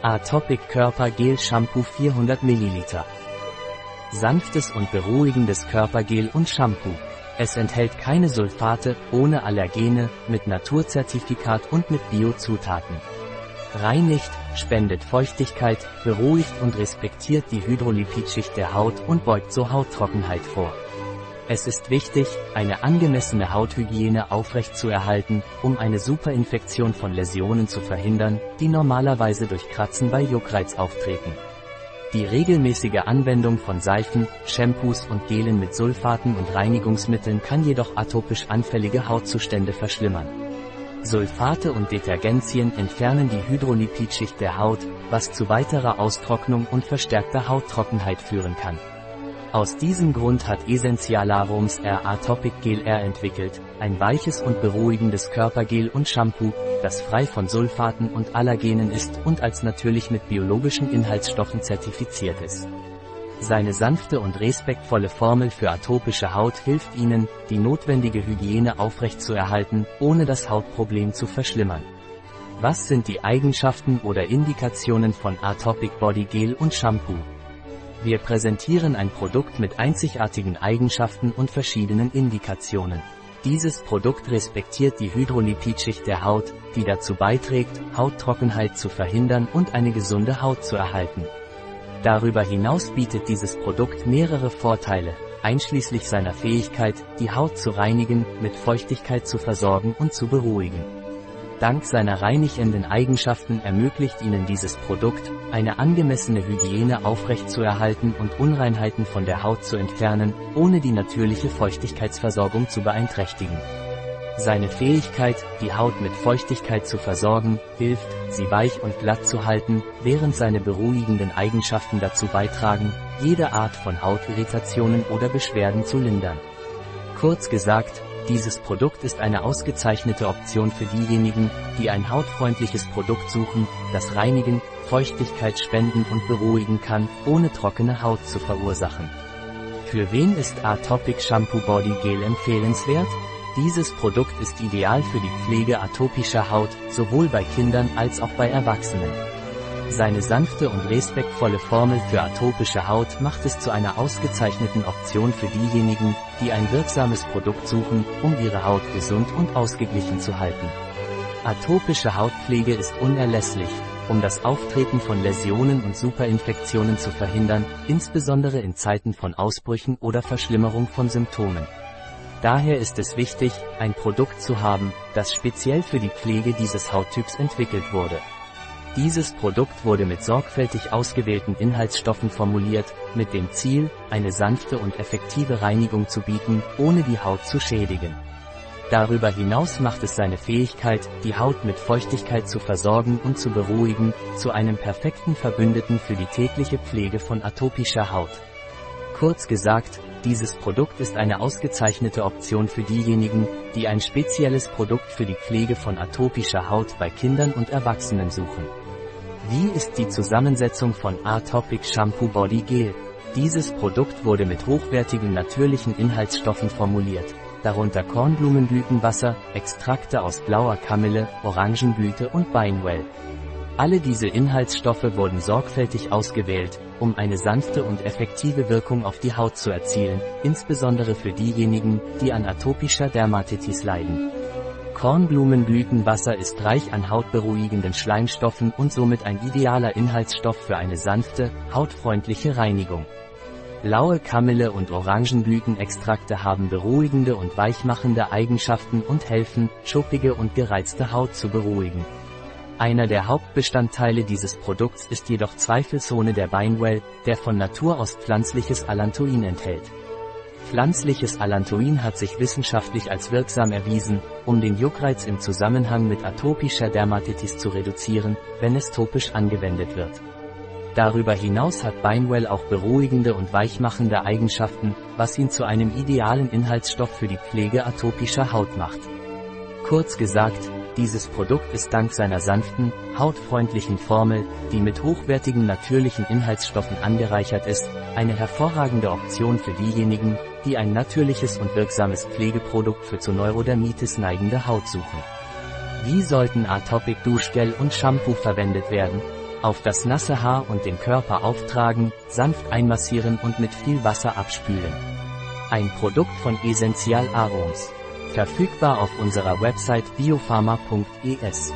Atopic Körpergel Shampoo 400 ml. Sanftes und beruhigendes Körpergel und Shampoo. Es enthält keine Sulfate, ohne Allergene, mit Naturzertifikat und mit Biozutaten. Reinigt, spendet Feuchtigkeit, beruhigt und respektiert die Hydrolipidschicht der Haut und beugt so Hauttrockenheit vor. Es ist wichtig, eine angemessene Hauthygiene aufrechtzuerhalten, um eine Superinfektion von Läsionen zu verhindern, die normalerweise durch Kratzen bei Juckreiz auftreten. Die regelmäßige Anwendung von Seifen, Shampoos und Gelen mit Sulfaten und Reinigungsmitteln kann jedoch atopisch anfällige Hautzustände verschlimmern. Sulfate und Detergenzien entfernen die Hydrolipidschicht der Haut, was zu weiterer Austrocknung und verstärkter Hauttrockenheit führen kann. Aus diesem Grund hat Essentialarums R Atopic Gel R entwickelt, ein weiches und beruhigendes Körpergel und Shampoo, das frei von Sulfaten und Allergenen ist und als natürlich mit biologischen Inhaltsstoffen zertifiziert ist. Seine sanfte und respektvolle Formel für atopische Haut hilft Ihnen, die notwendige Hygiene aufrechtzuerhalten, ohne das Hautproblem zu verschlimmern. Was sind die Eigenschaften oder Indikationen von Atopic Body Gel und Shampoo? Wir präsentieren ein Produkt mit einzigartigen Eigenschaften und verschiedenen Indikationen. Dieses Produkt respektiert die Hydrolipidschicht der Haut, die dazu beiträgt, Hauttrockenheit zu verhindern und eine gesunde Haut zu erhalten. Darüber hinaus bietet dieses Produkt mehrere Vorteile, einschließlich seiner Fähigkeit, die Haut zu reinigen, mit Feuchtigkeit zu versorgen und zu beruhigen. Dank seiner reinigenden Eigenschaften ermöglicht Ihnen dieses Produkt, eine angemessene Hygiene aufrechtzuerhalten und Unreinheiten von der Haut zu entfernen, ohne die natürliche Feuchtigkeitsversorgung zu beeinträchtigen. Seine Fähigkeit, die Haut mit Feuchtigkeit zu versorgen, hilft, sie weich und glatt zu halten, während seine beruhigenden Eigenschaften dazu beitragen, jede Art von Hautirritationen oder Beschwerden zu lindern. Kurz gesagt, dieses Produkt ist eine ausgezeichnete Option für diejenigen, die ein hautfreundliches Produkt suchen, das reinigen, Feuchtigkeit spenden und beruhigen kann, ohne trockene Haut zu verursachen. Für wen ist Atopic Shampoo Body Gel empfehlenswert? Dieses Produkt ist ideal für die Pflege atopischer Haut, sowohl bei Kindern als auch bei Erwachsenen. Seine sanfte und respektvolle Formel für atopische Haut macht es zu einer ausgezeichneten Option für diejenigen, die ein wirksames Produkt suchen, um ihre Haut gesund und ausgeglichen zu halten. Atopische Hautpflege ist unerlässlich, um das Auftreten von Läsionen und Superinfektionen zu verhindern, insbesondere in Zeiten von Ausbrüchen oder Verschlimmerung von Symptomen. Daher ist es wichtig, ein Produkt zu haben, das speziell für die Pflege dieses Hauttyps entwickelt wurde. Dieses Produkt wurde mit sorgfältig ausgewählten Inhaltsstoffen formuliert, mit dem Ziel, eine sanfte und effektive Reinigung zu bieten, ohne die Haut zu schädigen. Darüber hinaus macht es seine Fähigkeit, die Haut mit Feuchtigkeit zu versorgen und zu beruhigen, zu einem perfekten Verbündeten für die tägliche Pflege von atopischer Haut. Kurz gesagt, dieses Produkt ist eine ausgezeichnete Option für diejenigen, die ein spezielles Produkt für die Pflege von atopischer Haut bei Kindern und Erwachsenen suchen. Wie ist die Zusammensetzung von Atopic Shampoo Body Gel? Dieses Produkt wurde mit hochwertigen natürlichen Inhaltsstoffen formuliert, darunter Kornblumenblütenwasser, Extrakte aus blauer Kamille, Orangenblüte und Beinwell. Alle diese Inhaltsstoffe wurden sorgfältig ausgewählt, um eine sanfte und effektive Wirkung auf die Haut zu erzielen, insbesondere für diejenigen, die an atopischer Dermatitis leiden. Kornblumenblütenwasser ist reich an hautberuhigenden Schleimstoffen und somit ein idealer Inhaltsstoff für eine sanfte, hautfreundliche Reinigung. Laue Kamille und Orangenblütenextrakte haben beruhigende und weichmachende Eigenschaften und helfen, schuppige und gereizte Haut zu beruhigen. Einer der Hauptbestandteile dieses Produkts ist jedoch zweifelsohne der Beinwell, der von Natur aus pflanzliches Allantoin enthält. Pflanzliches Allantoin hat sich wissenschaftlich als wirksam erwiesen, um den Juckreiz im Zusammenhang mit atopischer Dermatitis zu reduzieren, wenn es topisch angewendet wird. Darüber hinaus hat Beinwell auch beruhigende und weichmachende Eigenschaften, was ihn zu einem idealen Inhaltsstoff für die Pflege atopischer Haut macht. Kurz gesagt, dieses Produkt ist dank seiner sanften, hautfreundlichen Formel, die mit hochwertigen natürlichen Inhaltsstoffen angereichert ist, eine hervorragende Option für diejenigen, die ein natürliches und wirksames Pflegeprodukt für zu Neurodermitis neigende Haut suchen. Wie sollten Atopic Duschgel und Shampoo verwendet werden? Auf das nasse Haar und den Körper auftragen, sanft einmassieren und mit viel Wasser abspülen. Ein Produkt von Essential Arums. Verfügbar auf unserer Website biopharma.es.